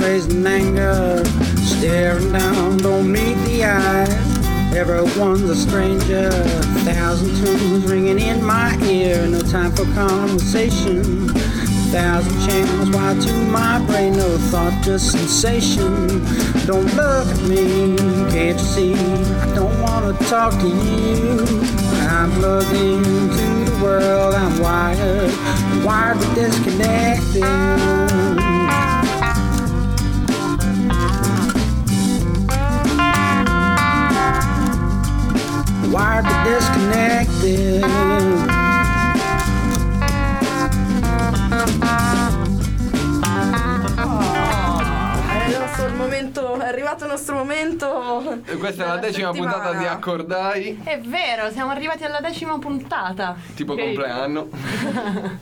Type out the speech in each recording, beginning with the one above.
blazing anger, staring down, don't meet the eyes. Everyone's a stranger, thousand tunes ringing in my ear, no time for conversation. Thousand channels wired to my brain, no thought, just sensation. Don't look at me, can't you see? I don't wanna talk to you. I'm plugged into the world, I'm wired, wired but disconnected. Wired but disconnected. il momento, è arrivato il nostro momento. E Questa è la decima settimana. puntata di Accordai, È vero, siamo arrivati alla decima puntata. tipo Che- compleanno.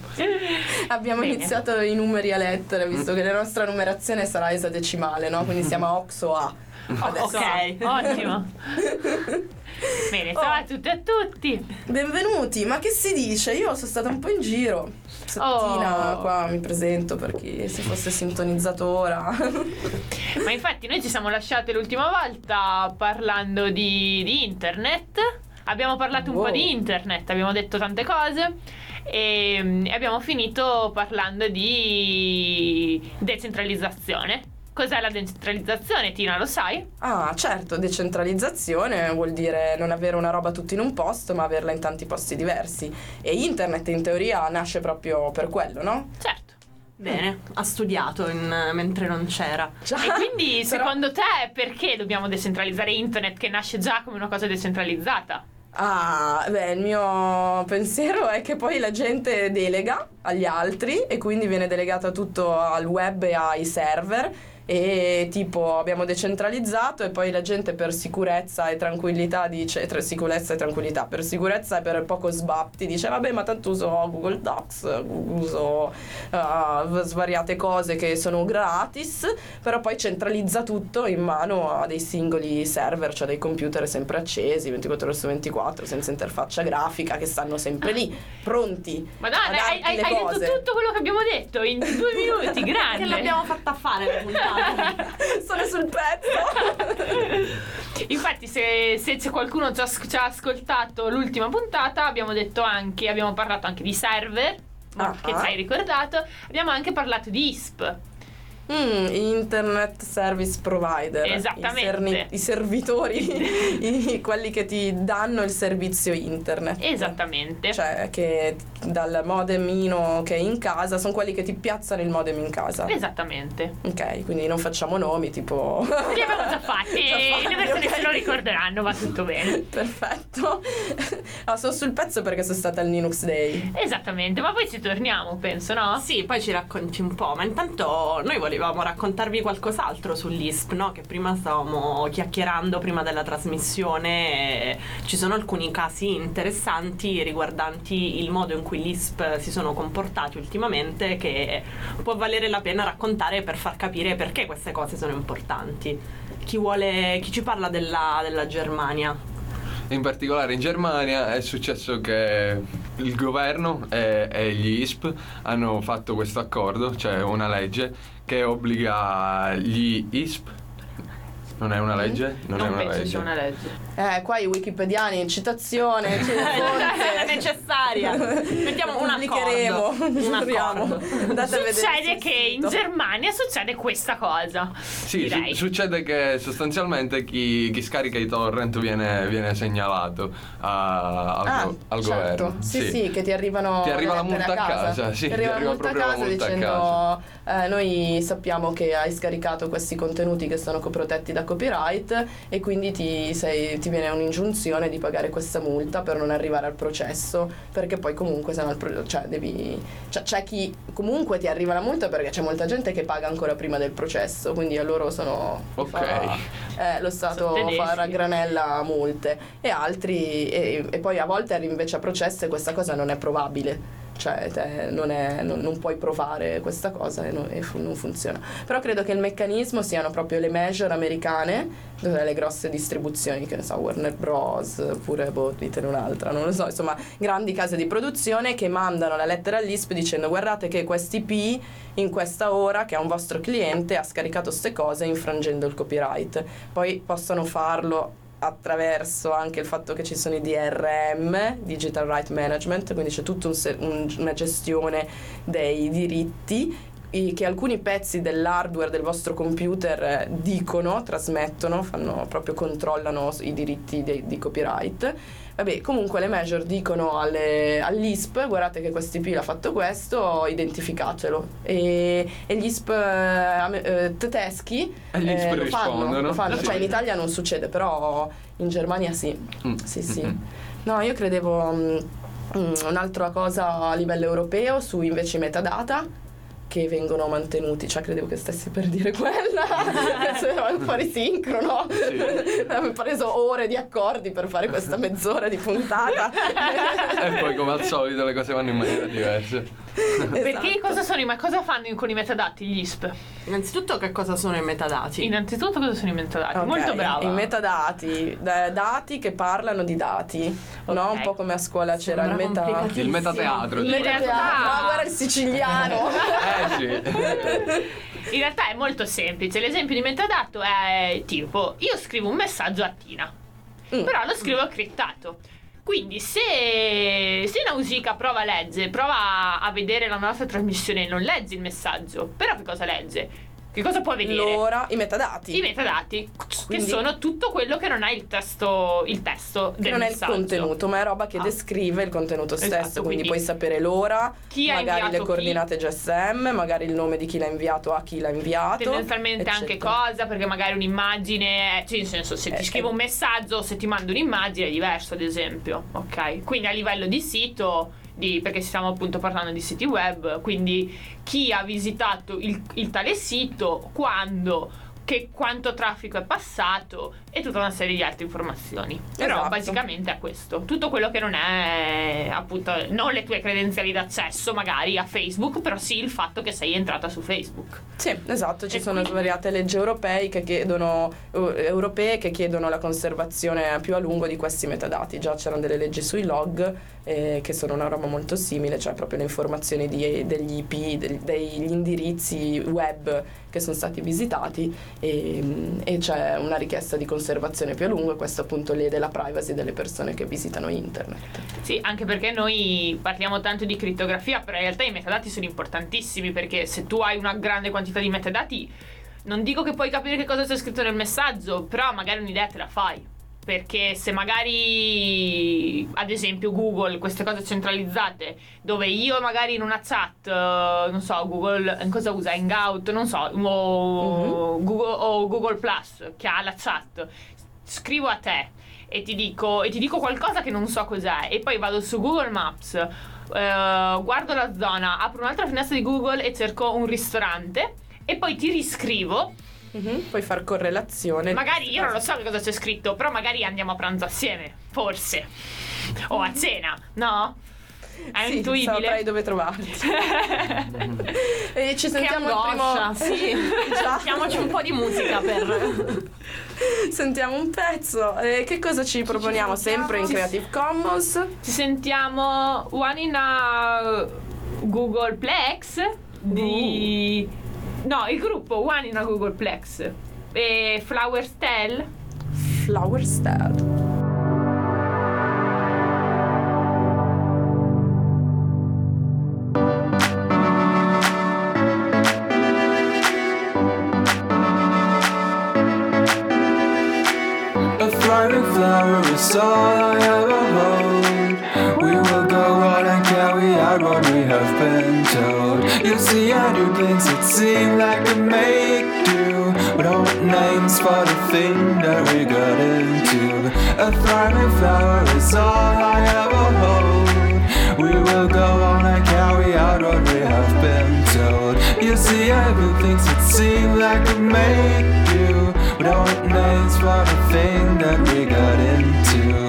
Abbiamo Bene. iniziato i numeri a lettere, visto che la nostra numerazione sarà esadecimale, no? Quindi siamo a Oxo A. Adesso. Ok, ottimo. Bene, ciao a tutti e a tutti. Benvenuti, ma che si dice? Io sono stata un po' in giro. Stamattina Oh. qua mi presento per chi si fosse sintonizzato ora. Ma infatti noi ci siamo lasciate l'ultima volta parlando di, di internet. Abbiamo parlato un Wow. po' di internet, abbiamo detto tante cose e mm, abbiamo finito parlando di decentralizzazione. Cos'è la decentralizzazione, Tina? Lo sai? Ah, certo, decentralizzazione vuol dire non avere una roba tutta in un posto, ma averla in tanti posti diversi. E internet in teoria nasce proprio per quello, no? Certo. Bene, ha studiato in- mentre non c'era. E quindi, Però- secondo te, perché dobbiamo decentralizzare internet che nasce già come una cosa decentralizzata? Ah, beh, il mio pensiero è che poi la gente delega agli altri e quindi viene delegata tutto al web e ai server e tipo abbiamo decentralizzato e poi la gente per sicurezza e tranquillità dice tra- sicurezza e tranquillità per sicurezza e per poco sbatti dice vabbè ma tanto uso Google Docs uso uh, svariate cose che sono gratis però poi centralizza tutto in mano a dei singoli server cioè dei computer sempre accesi 24 ore su 24 senza interfaccia grafica che stanno sempre lì pronti Madonna, hai, hai- detto tutto quello che abbiamo detto in due minuti, grande. Che l'abbiamo fatta fare la puntata. sono sul pezzo Infatti, se, se c'è qualcuno ci ha, ci ha ascoltato l'ultima puntata, abbiamo detto anche, abbiamo parlato anche di server. Ah, che ah. ci hai ricordato, abbiamo anche parlato di ISP. Mm, Internet Service Provider. Esattamente. I, serni- i servitori, i- quelli che ti danno il servizio internet. Esattamente. Cioè, che dal modemino che è in casa, sono quelli che ti piazzano il modem in casa. Esattamente. Ok, quindi non facciamo nomi, tipo... Li abbiamo già fatti Già fatti, le persone ok. se lo ricorderanno, va tutto bene. Perfetto. Ah, sono sul pezzo perché sono stata al Linux Day. Esattamente, ma poi ci torniamo, penso, no? Sì, poi ci racconti un po', ma intanto noi volevamo raccontarvi qualcos'altro sull'ISP, no? Che prima stavamo chiacchierando prima della trasmissione. e Ci sono alcuni casi interessanti riguardanti il modo in cui l'ISP si sono comportati ultimamente che può valere la pena raccontare per far capire perché queste cose sono importanti. Chi vuole, chi ci parla della, della Germania? In particolare in Germania è successo che il governo e, e gli ISP hanno fatto questo accordo, cioè una legge che obbliga gli ISP. Non è una legge? Non, è non una penso legge. sia una legge. Eh, qua i wikipediani in citazione, c'è È necessaria. Mettiamo un accordo. Un accordo. Succede che in. Germania succede questa cosa. Sì, su- succede che sostanzialmente chi, chi scarica i torrent viene, viene segnalato a- al, Ah, go- al certo. governo. Sì, sì, che ti arrivano Ti arriva la multa a casa, sì, ti arriva la multa a proprio la casa multa a dicendo eh, noi sappiamo che hai scaricato questi contenuti che sono coprotetti da copyright e quindi ti, sei- ti viene un'ingiunzione di pagare questa multa per non arrivare al processo perché poi comunque se no il pro- cioè devi cioè, c'è chi comunque ti arriva la multa perché c'è molta gente che paga ancora prima del processo quindi a loro sono Ok. fa- eh, lo Stato fa raggranella multe e altri e, e poi a volte arrivi invece a processo e questa cosa non è probabile cioè te non, è- non- non puoi provare questa cosa e, non, e non funziona. Però credo che il meccanismo siano proprio le major americane, le grosse distribuzioni, che ne so, Warner Bros, oppure boh, ditene un'altra, non lo so, insomma, grandi case di produzione che mandano la lettera all'ISP dicendo guardate che quest'IP in questa ora che è un vostro cliente ha scaricato ste cose infrangendo il copyright. Poi possono farlo attraverso anche il fatto che ci sono i DRM, Digital Right Management, quindi c'è tutta un un- una gestione dei diritti che alcuni pezzi dell'hardware del vostro computer eh, dicono, trasmettono, fanno proprio controllano i diritti dei- di copyright. Vabbè, comunque le major dicono alle- all'ISP, guardate che questo IP l'ha fatto questo, identificatelo. E, e gli ISP eh, eh, tedeschi eh, lo fanno, lo fanno. Sì. Cioè in Italia non succede, però in Germania sì. Mm. Sì, sì. Mhm. No, io credevo mm, mm, un'altra cosa a livello europeo su invece metadata che vengono mantenuti, cioè credevo che stessi per dire quella, Se era un po' di sincrono, avevo preso ore di accordi per fare questa mezz'ora di puntata. E poi come al solito le cose vanno in maniera diversa. Perché Esatto. cosa sono i, ma cosa fanno con i metadati gli ISP? Innanzitutto che cosa sono i metadati? Innanzitutto cosa sono i metadati? Ok, Molto brava. I metadati, da- dati che parlano di dati, no? Ok. Un po' come a scuola c'era il meta... Il metateatro. Il metateatro, no, guarda il siciliano. Eh sì. In realtà è molto semplice. L'esempio di metadato è tipo: io scrivo un messaggio a Tina, Mm. però lo scrivo criptato. Quindi se, se Nausicaa prova a leggere, prova a vedere la nostra trasmissione e non legge il messaggio, però che cosa legge? Che cosa può vedere? L'ora, i metadati. I metadati, Quindi- che sono tutto quello che non è il testo, il testo del non è il messaggio. contenuto, ma è roba che Ah. descrive il contenuto stesso. Esatto, quindi, quindi puoi sapere l'ora, chi ha magari le inviato chi. coordinate GSM, magari il nome di chi l'ha inviato a chi l'ha inviato. tendenzialmente anche eccetera. cosa, perché magari un'immagine, cioè nel senso se ti Eh, scrivo eh. un messaggio o se ti mando un'immagine è diverso ad esempio, ok? Quindi a livello di sito, di- perché stiamo appunto parlando di siti web, quindi chi ha visitato il, il tale sito, quando, che quanto traffico è passato e tutta una serie di altre informazioni. Però Esatto. basicamente è questo, tutto quello che non è appunto non le tue credenziali d'accesso magari a Facebook, però sì il fatto che sei entrata su Facebook. Sì, esatto, ci E sono quindi- svariate leggi europee che chiedono, europee che chiedono la conservazione più a lungo di questi metadati. Già c'erano delle leggi sui log eh, che sono una roba molto simile, cioè proprio le informazioni di- degli IP, del- degli indirizzi web che sono stati visitati e, e c'è una richiesta di conservazione più a lungo e questo appunto lede la privacy delle persone che visitano internet. Sì, anche perché noi parliamo tanto di crittografia, però in realtà i metadati sono importantissimi perché se tu hai una grande quantità di metadati, non dico che puoi capire che cosa c'è scritto nel messaggio, però magari un'idea te la fai. Perché se magari, ad esempio, Google, queste cose centralizzate, dove io magari in una chat, eh, non so, Google, cosa usa? Hangout, non so, o, Google, o Google Plus, che ha la chat, scrivo a te e ti dico, e ti dico qualcosa che non so cos'è e poi vado su Google Maps, eh, guardo la zona, apro un'altra finestra di Google e cerco un ristorante e poi ti riscrivo. Mhm, Puoi far correlazione. Magari io non lo so che cosa c'è scritto, però magari andiamo a pranzo assieme, forse. O a cena, no? È Sì, intuibile. saprai dove trovarti. e ci sentiamo angoscia, primo... sì. Mettiamoci un po' di musica per... Sentiamo un pezzo. E che cosa ci proponiamo? Sempre in Ci- Creative Commons. Ci sentiamo One in a Google Plex di... No, il gruppo One in a Google Plex. E Flower Stell. Flower thriving flower is all I ever see, I do things that seem like they make do, but old names for the thing that we got into. A thriving flower is all I ever hold. We will go on and carry out what we have been told. You see, things that seem like they make do, but old names for the thing that we got into.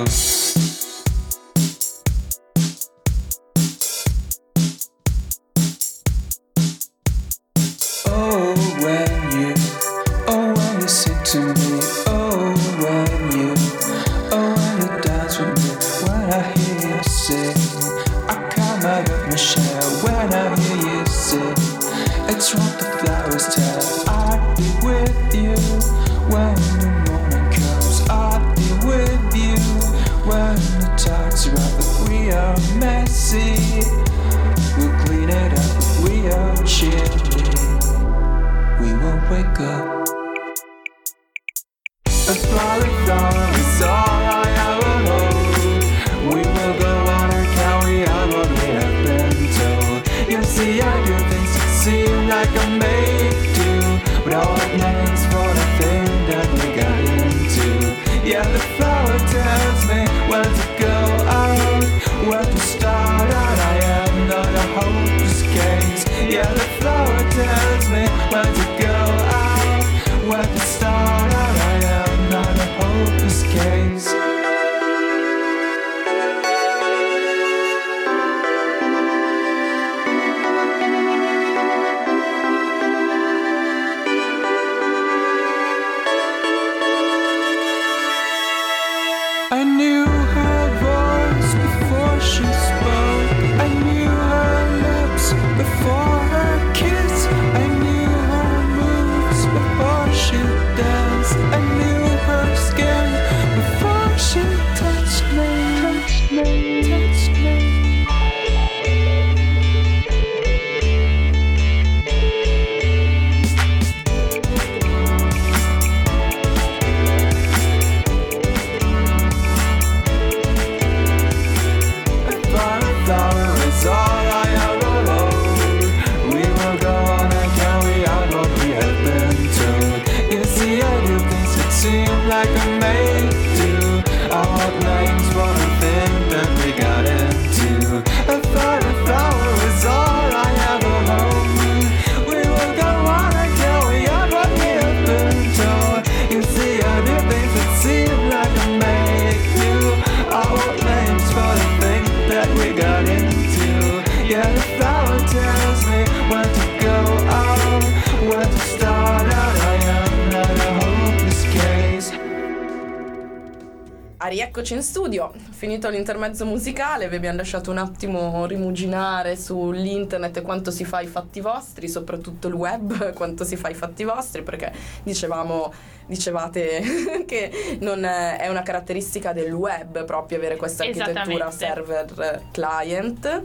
We'll clean it up. We are chilly, we will wake up. Rieccoci in studio, finito l'intermezzo musicale, vi abbiamo lasciato un attimo rimuginare sull'internet e quanto si fa i fatti vostri, soprattutto il web, quanto si fa i fatti vostri, perché dicevamo, dicevate che non è, una caratteristica del web proprio avere questa architettura server client.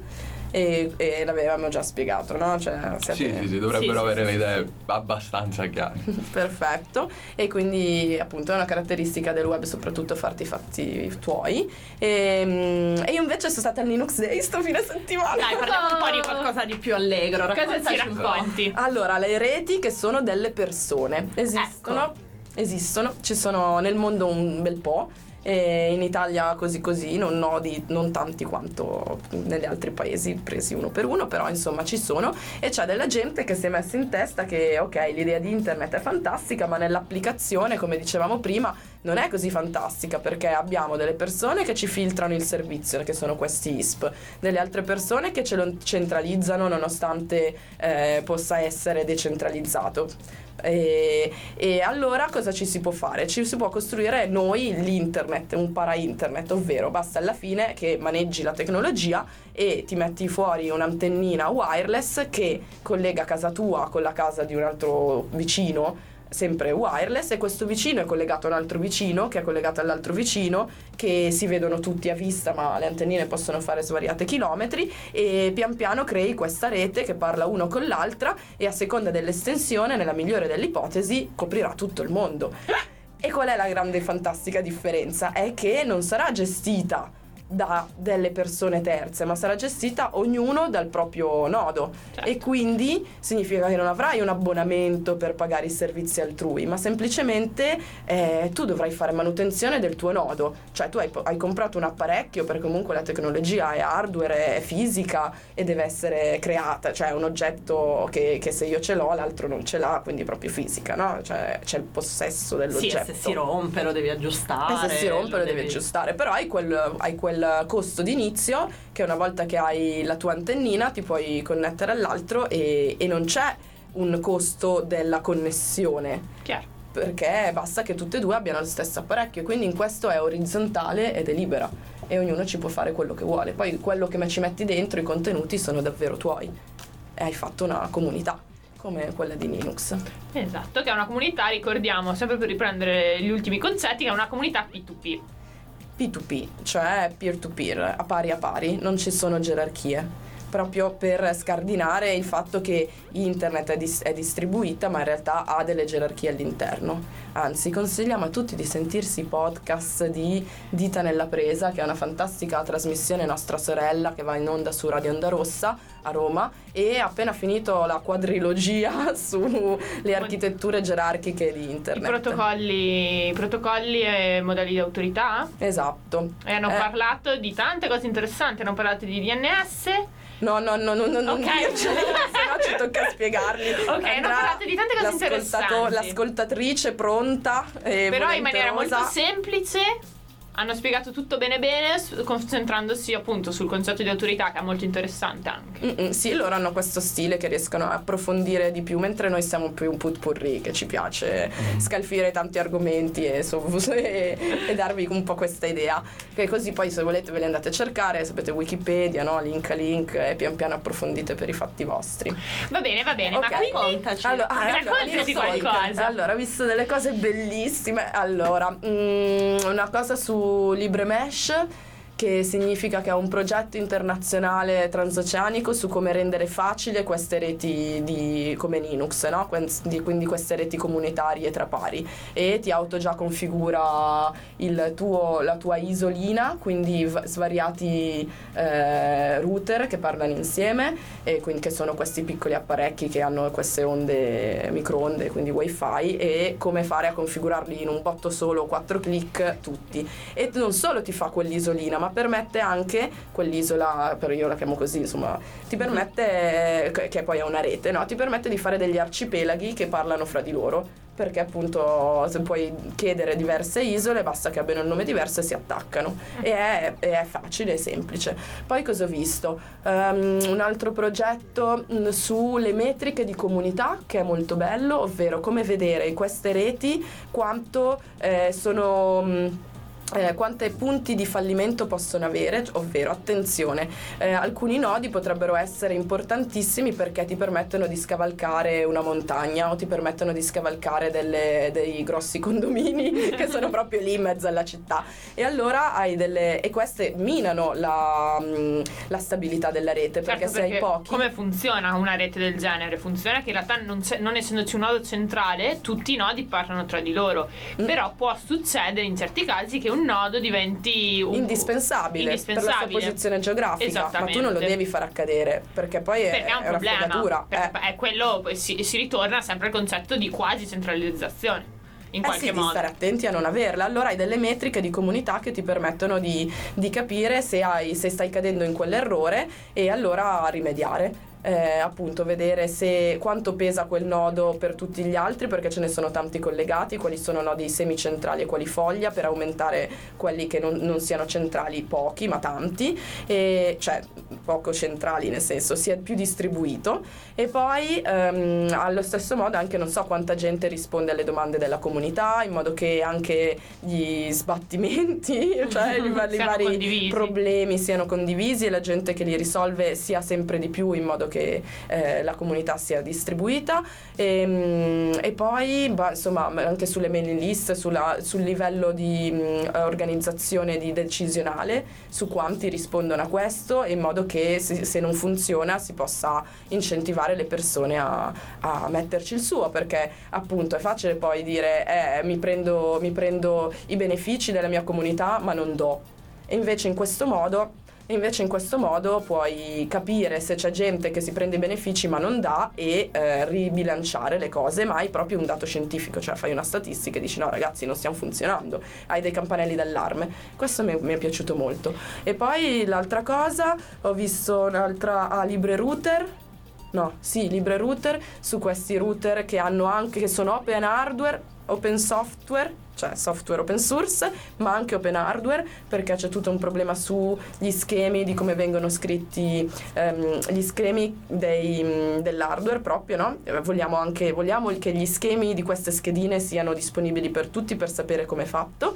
E, e l'avevamo già spiegato, no? Cioè, Sì, siete- sì, sì, dovrebbero Sì, sì, avere sì, le sì. idee abbastanza chiare. Perfetto, e quindi appunto è una caratteristica del web soprattutto farti i fatti tuoi. E, e io invece sono stata al Linux Day sto fine settimana. Dai, parliamo un po' di qualcosa di più allegro. Cosa ci Raccontaci un po'. racconti? Allora, le reti che sono delle persone esistono, esistono, ci sono nel mondo un bel po'. E in Italia così così, non nodi, non tanti quanto negli altri paesi presi uno per uno, però insomma ci sono. E c'è della gente che si è messa in testa che ok l'idea di internet è fantastica ma nell'applicazione come dicevamo prima non è così fantastica perché abbiamo delle persone che ci filtrano il servizio che sono questi ISP, delle altre persone che ce lo centralizzano nonostante eh, possa essere decentralizzato. E, e allora cosa ci si può fare? Ci si può costruire noi l'internet, un para internet, ovvero basta alla fine che maneggi la tecnologia e ti metti fuori un'antennina wireless che collega casa tua con la casa di un altro vicino sempre wireless e questo vicino è collegato a un altro vicino che è collegato all'altro vicino che si vedono tutti a vista ma le antennine possono fare svariate chilometri e pian piano crei questa rete che parla uno con l'altra e a seconda dell'estensione nella migliore delle ipotesi coprirà tutto il mondo e qual è la grande fantastica differenza? È che non sarà gestita da delle persone terze, ma sarà gestita ognuno dal proprio nodo. Certo. E quindi significa che non avrai un abbonamento per pagare i servizi altrui, ma semplicemente eh, tu dovrai fare manutenzione del tuo nodo. Cioè tu hai, hai comprato un apparecchio perché comunque la tecnologia è hardware, è fisica e deve essere creata, cioè è un oggetto che, che se io ce l'ho l'altro non ce l'ha, quindi proprio fisica, no? Cioè c'è il possesso Sì, dell'oggetto. e se si rompe lo devi aggiustare. E se si rompe lo devi aggiustare, però hai quel, hai quel costo d'inizio che una volta che hai la tua antennina ti puoi connettere all'altro e, e non c'è un costo della connessione. Chiaro. perché basta che tutte e due abbiano lo stesso apparecchio, quindi in questo è orizzontale ed è libera e ognuno ci può fare quello che vuole. Poi quello che ci metti dentro, i contenuti sono davvero tuoi e hai fatto una comunità come quella di Linux. Esatto, che è una comunità, ricordiamo, sempre per riprendere gli ultimi concetti, che è una comunità P2P. P2P, cioè peer to peer, a pari a pari, non ci sono gerarchie. Proprio per scardinare il fatto che internet è, dis- è distribuita, ma in realtà ha delle gerarchie all'interno. Anzi, consigliamo a tutti di sentirsi i podcast di Dita nella Presa, che è una fantastica trasmissione nostra sorella che va in onda su Radio Onda Rossa a Roma e ha appena finito la quadrilogia sulle architetture gerarchiche di I internet. protocolli, i protocolli e modelli di autorità. Esatto. E hanno Eh, parlato di tante cose interessanti, hanno parlato di DNS. No, no, no, no, no non Ok. dirceli, se no ci tocca spiegarli. Ok, Andrà parlato di tante cose interessanti. L'ascoltatrice pronta e Però in maniera molto semplice hanno spiegato tutto bene bene, concentrandosi appunto sul concetto di autorità che è molto interessante anche. Mm-mm, sì, loro hanno questo stile che riescono a approfondire di più, mentre noi siamo più un putpurri che ci piace scalfire tanti argomenti e, so- e- e darvi un po' questa idea. Che così poi se volete ve li andate a cercare, sapete Wikipedia, no? link a link e pian piano approfondite per i fatti vostri. Va bene, va bene, Ok. ma quindi Raccontaci. Allora, ah, Raccontati allora, qualcosa. Allora, ho visto delle cose bellissime. Allora, mm, una cosa su do Libra che significa che è un progetto internazionale transoceanico su come rendere facile queste reti di, come Linux, no? Quindi queste reti comunitarie tra pari e ti auto già configura tuo- la tua isolina, quindi svariati eh, router che parlano insieme e quindi che sono questi piccoli apparecchi che hanno queste onde microonde, quindi wifi e come fare a configurarli in un botto solo, quattro clic tutti. E non solo ti fa quell'isolina, ma permette anche quell'isola, per io la chiamo così, insomma, ti permette che poi è una rete, no? Ti permette di fare degli arcipelaghi che parlano fra di loro. Perché appunto se puoi chiedere diverse isole, basta che abbiano il nome diverso e si attaccano. E è, è facile e semplice. Poi cosa ho visto? Ehm, un altro progetto mh, sulle metriche di comunità che è molto bello, ovvero come vedere in queste reti quanto eh, sono... mh, eh, quanti punti di fallimento possono avere, ovvero attenzione, eh, alcuni nodi potrebbero essere importantissimi perché ti permettono di scavalcare una montagna o ti permettono di scavalcare delle- dei grossi condomini che sono proprio lì in mezzo alla città e allora hai delle e queste minano la, mh, la stabilità della rete perché Certo, se hai pochi come funziona una rete del genere? Funziona che in realtà non, non essendoci un nodo centrale, tutti i nodi parlano tra di loro. Mm. Però può succedere in certi casi che un nodo diventi un, indispensabile, per la sua indispensabile. posizione geografica, ma tu non lo devi far accadere perché poi è, Perché è un una problema. Perché Eh. è quello, si, si ritorna sempre al concetto di quasi centralizzazione. In Eh qualche sì, di modo. stare attenti a non averla. Allora hai delle metriche di comunità che ti permettono di, di capire se, hai- se stai cadendo in quell'errore e allora rimediare. Eh, appunto vedere se quanto pesa quel nodo per tutti gli altri perché ce ne sono tanti collegati quali sono nodi semicentrali e quali foglia per aumentare quelli che non, non siano centrali pochi ma tanti e, cioè poco centrali nel senso sia più distribuito e poi ehm, allo stesso modo anche non so quanta gente risponde alle domande della comunità in modo che anche gli sbattimenti cioè i, vari condivisi. problemi siano condivisi e la gente che li risolve sia sempre di più in modo che eh, la comunità sia distribuita. E, mm, e poi bah, insomma anche sulle mailing list sulla- sul livello di mm, organizzazione di decisionale su quanti rispondono a questo in modo che se, se non funziona si possa incentivare le persone a, a metterci il suo perché appunto è facile poi dire eh, mi, prendo, mi prendo i benefici della mia comunità ma non do. E invece in questo modo Invece in questo modo puoi capire se c'è gente che si prende i benefici ma non dà e eh, ribilanciare le cose, ma hai proprio un dato scientifico, cioè fai una statistica e dici no ragazzi non stiamo funzionando, hai dei campanelli d'allarme. Questo mi, mi è piaciuto molto. E poi l'altra cosa, ho visto un'altra a Libre Router, no, sì, Libre Router, su questi router che hanno anche, che sono open hardware, open software, cioè software open source, ma anche open hardware, perché c'è tutto un problema sugli schemi di come vengono scritti ehm, gli schemi dei, mh, dell'hardware proprio, no? Eh, Vogliamo anche vogliamo che gli schemi di queste schedine siano disponibili per tutti per sapere come è fatto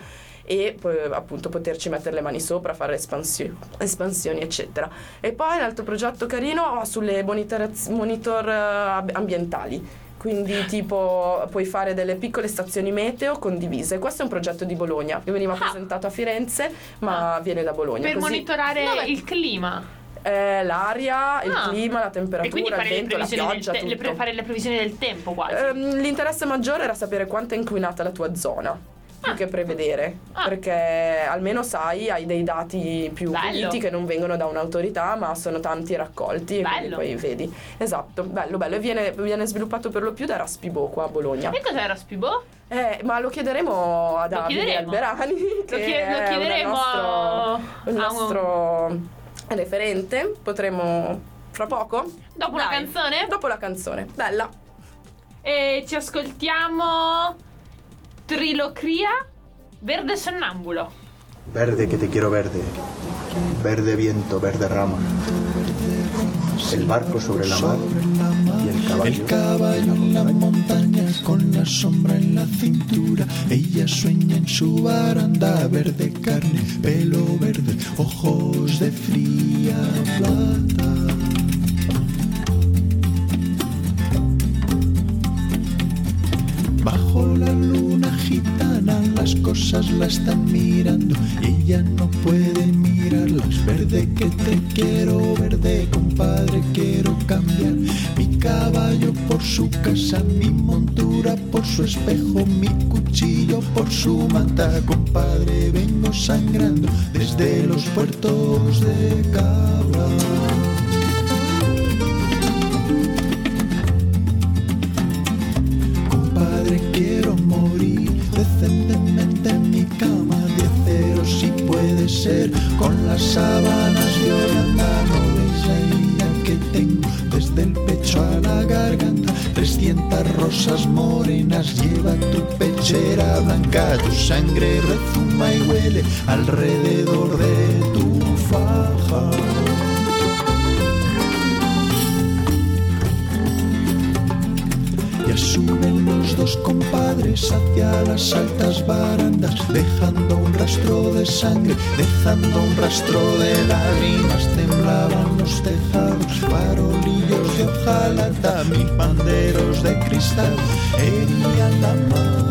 e appunto poterci mettere le mani sopra, fare espansio- espansioni, eccetera. E poi l'altro progetto carino sulle monitoraz- monitor eh, ab- ambientali. Quindi tipo puoi fare delle piccole stazioni meteo condivise. Questo è un progetto di Bologna che veniva Ah. presentato a Firenze ma viene da Bologna. Per così- monitorare Vabbè, il clima. eh, l'aria, il Ah. clima, la E quindi temperatura, il fare le, vento, la previsioni pioggia, del te- le pre- fare le previsioni del tempo quasi. Ehm, l'interesse maggiore era sapere quanto è inquinata la tua zona. Più Ah. che prevedere, Ah. perché almeno sai, hai dei dati più puliti che non vengono da un'autorità, ma sono tanti raccolti e quindi Bello. poi vedi. Esatto, bello, bello. E viene, viene sviluppato per lo più da Raspibo qua a Bologna. E cos'era Spibo? Eh, ma lo chiederemo a Davide. Alberani, che Lo, chie- lo chiederemo nostro, il un- nostro referente. Potremo fra poco. Dopo Dai, canzone? Dopo la canzone. Bella. E ci ascoltiamo Trilocria Verde Sonnambulo. Verde que te quiero verde, verde viento, verde rama. El barco sobre la mar y el caballo. El caballo en la montaña con la sombra en la cintura. Ella sueña en su baranda, verde carne, pelo verde, ojos de fría plata. Cosas la están mirando y ella no puede mirarlas. Verde que te quiero, verde compadre quiero cambiar. Mi caballo por su casa, mi montura por su espejo, mi cuchillo por su manta. Compadre vengo sangrando desde los puertos de Cabra. Sangre rezuma y huele alrededor de tu faja. Ya suben los dos compadres hacia las altas barandas, dejando un rastro de sangre, dejando un rastro de lágrimas. Temblaban los tejados, farolillos de hojalata, mil panderos de cristal herían la madrugada.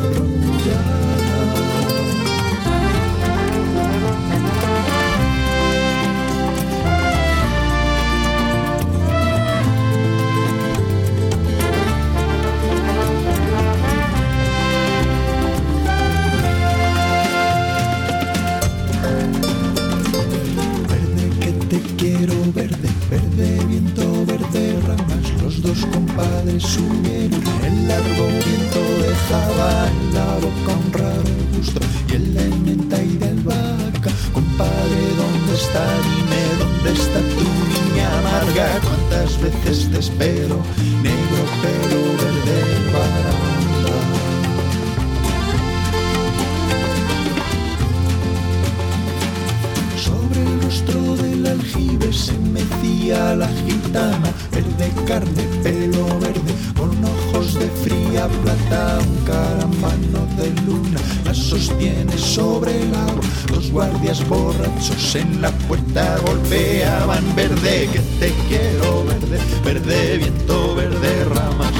Se mecía la gitana, verde carne, pelo verde, con ojos de fría plata, un caramano de luna, la sostiene sobre el agua. Dos guardias borrachos en la puerta golpeaban verde, que te quiero verde, verde viento, verde ramas.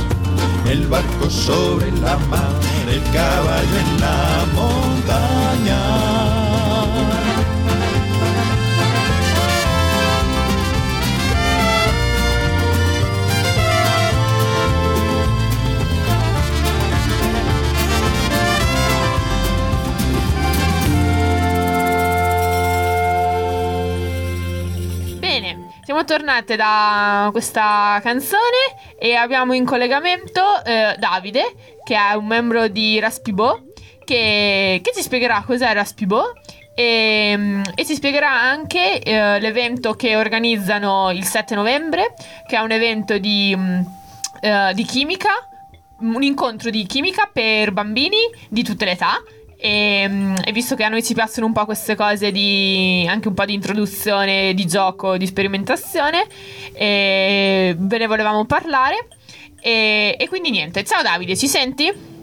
El barco sobre la mar, el caballo en la montaña. Siamo tornate da questa canzone e abbiamo in collegamento eh, Davide, che è un membro di Raspibo, che, che ci spiegherà cos'è Raspibo e, e ci spiegherà anche eh, l'evento che organizzano il 7 novembre, che è un evento di, mm, eh, di chimica un incontro di chimica per bambini di tutte le età. E, mm, e visto che a noi ci piacciono un po' queste cose di anche un po' di introduzione, di gioco, di sperimentazione, e ve ne volevamo parlare. E, e quindi niente, ciao Davide, ci senti?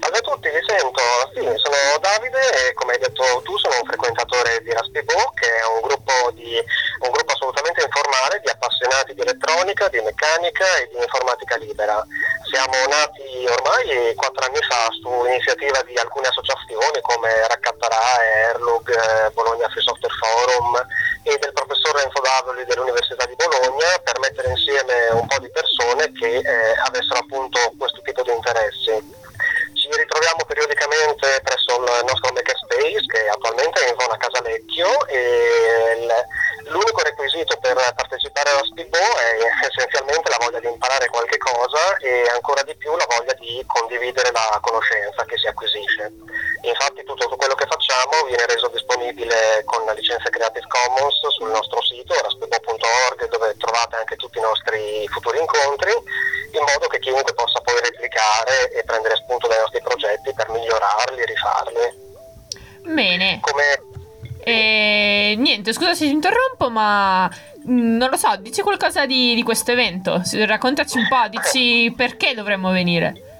Salve a tutti, vi sento. Sì, sono Davide e come hai detto tu sono un frequentatore di Raspibo, che è un gruppo, di, un gruppo assolutamente informale di appassionati di elettronica, di meccanica e di informatica libera. Siamo nati ormai quattro anni fa su iniziativa di alcune associazioni come Raccattarà, Erlug, eh, Bologna Free Software Forum e del professor Renzo Davoli dell'Università di Bologna per mettere insieme un po' di persone che eh, avessero appunto questo tipo di interessi. Ci ritroviamo periodicamente presso il nostro makerspace che attualmente è in zona Casalecchio e il- l'unico requisito per partecipare alla Speedbo è essenzialmente la voglia di imparare qualche cosa e ancora di più la voglia di condividere la conoscenza che si acquisisce. Infatti tutto quello che facciamo viene reso disponibile con la licenza Creative Commons sul nostro sito raspebo.org dove trovate anche tutti i nostri futuri incontri in modo che chiunque possa poi replicare e prendere spunto dai nostri progetti per migliorarli, rifarli. Bene. Come E niente, scusa se ti interrompo, ma mm, non lo so, dici qualcosa di, di questo evento. Raccontaci un po', dici perché dovremmo venire.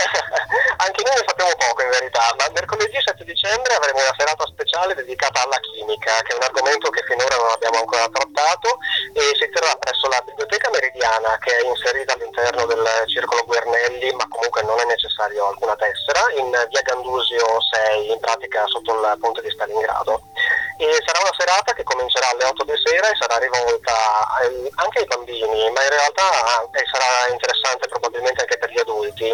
Anche noi ne sappiamo poco in verità, ma mercoledì 7 dicembre avremo una serata speciale dedicata alla chimica, che è un argomento che finora non abbiamo ancora trattato e si terrà presso la Biblioteca Meridiana che è inserita all'interno del circolo Guernelli, ma comunque non è necessario alcuna tessera, in via Gandusio 6, in pratica sotto il ponte di Stalingrado. E sarà una serata che comincerà alle 8 di sera e sarà rivolta anche ai bambini, ma in realtà eh, sarà interessante probabilmente anche per gli adulti.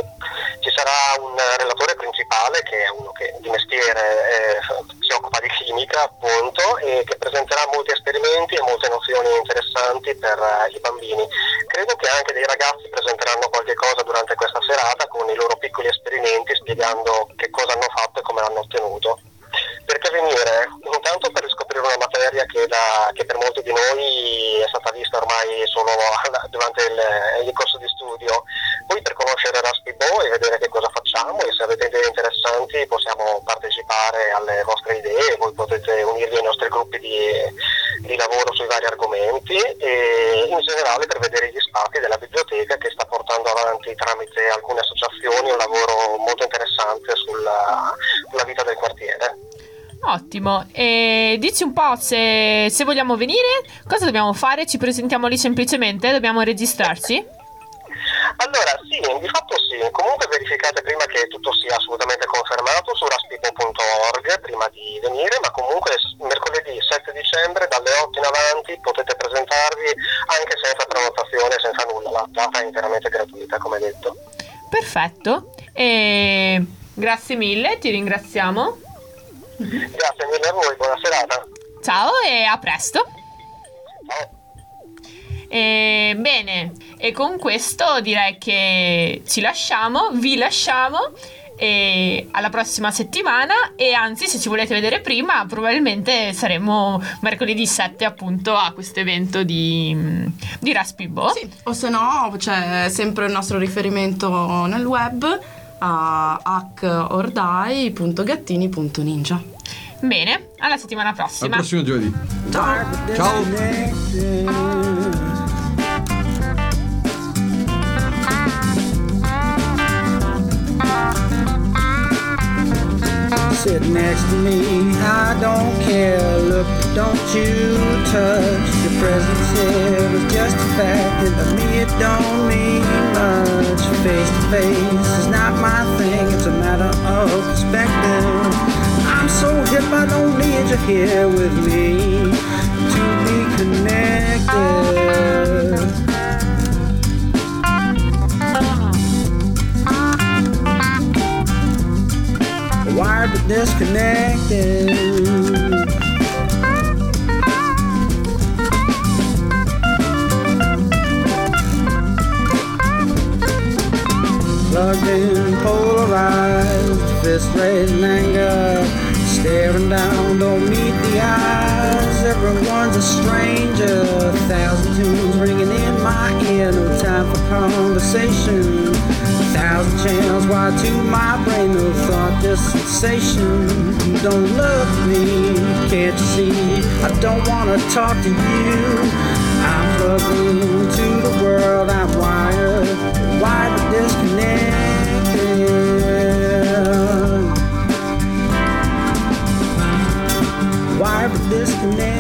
Ci sarà un relatore principale che è uno che di mestiere eh, si occupa di chimica appunto e che presenterà molti esperimenti e molte nozioni interessanti per eh, i bambini. Credo che anche dei ragazzi presenteranno qualche cosa durante questa serata con i loro piccoli esperimenti spiegando che cosa hanno fatto e come l'hanno ottenuto. Perché venire? Intanto materia che, da- che per molti di noi è stata vista ormai solo durante il, il corso di studio, poi per conoscere Raspibo e vedere che cosa facciamo e se avete idee interessanti possiamo partecipare alle vostre idee, voi potete unirvi ai nostri gruppi di, di lavoro sui vari argomenti e in generale per vedere gli spazi della biblioteca che sta portando avanti tramite alcune associazioni un lavoro molto interessante sulla, sulla vita del quartiere. Ottimo. E dici un po' se, se vogliamo venire, cosa dobbiamo fare? Ci presentiamo lì semplicemente? Dobbiamo registrarci? Allora, sì, di fatto sì. Comunque verificate prima che tutto sia assolutamente confermato su raspipo.org prima di venire, ma comunque mercoledì 7 dicembre dalle 8 in avanti potete presentarvi anche senza prenotazione, senza nulla. La data è interamente gratuita, come detto. Perfetto. E grazie mille, ti ringraziamo. Grazie mille a voi, buona serata. Ciao e a presto. Ciao. E, bene, e con questo direi che ci lasciamo, vi lasciamo e alla prossima settimana e anzi se ci volete vedere prima probabilmente saremo mercoledì 7 appunto a questo evento di, di Raspibo. Sì, o se no c'è sempre il nostro riferimento nel web a hackordai.gattini.ninja. Bene, alla settimana Al prossima. prossimo giovedì. Ciao. Ciao. Sit next to me, I don't care. Look, don't you touch. Presence here just a fact, and to me it don't mean much. Face to face is not my thing, it's a matter of perspective. I'm so hip, I don't need you here with me to be connected. wired but disconnected. Raised in anger, staring down, don't meet the eyes. Everyone's a stranger, thousand tunes ringing in my ear, no time for conversation. thousand channels wired to my brain, no thought, just sensation. Don't look at me, can't you see? I don't wanna talk to you. I'm plugged into the world, I'm wired, wired but disconnected. Wired but disconnected.